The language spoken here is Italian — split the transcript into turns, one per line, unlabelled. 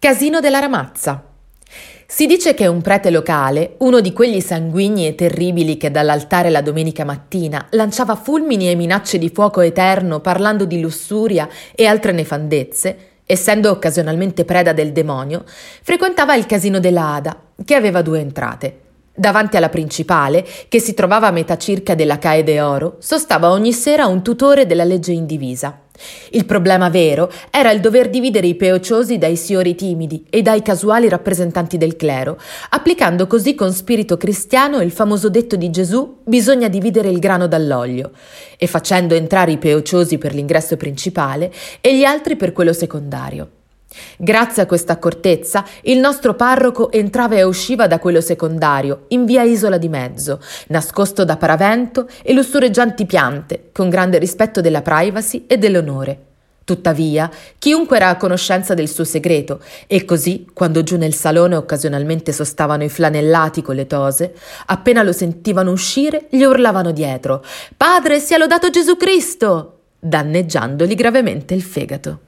Casino della Ramazza. Si dice che un prete locale, uno di quegli sanguigni e terribili che dall'altare la domenica mattina lanciava fulmini e minacce di fuoco eterno parlando di lussuria e altre nefandezze, essendo occasionalmente preda del demonio, frequentava il casino della Ada, che aveva due entrate. Davanti alla principale, che si trovava a metà circa della Cae de Oro, sostava ogni sera un tutore della legge indivisa. Il problema vero era il dover dividere i peociosi dai siori timidi e dai casuali rappresentanti del clero, applicando così con spirito cristiano il famoso detto di Gesù bisogna dividere il grano dall'olio, e facendo entrare i peociosi per l'ingresso principale e gli altri per quello secondario. Grazie a questa accortezza, il nostro parroco entrava e usciva da quello secondario, in via Isola di Mezzo, nascosto da paravento e lussureggianti piante, con grande rispetto della privacy e dell'onore. Tuttavia, chiunque era a conoscenza del suo segreto, e così, quando giù nel salone occasionalmente sostavano i flanellati con le tose, appena lo sentivano uscire, gli urlavano dietro: Padre, sia lodato Gesù Cristo! danneggiandogli gravemente il fegato.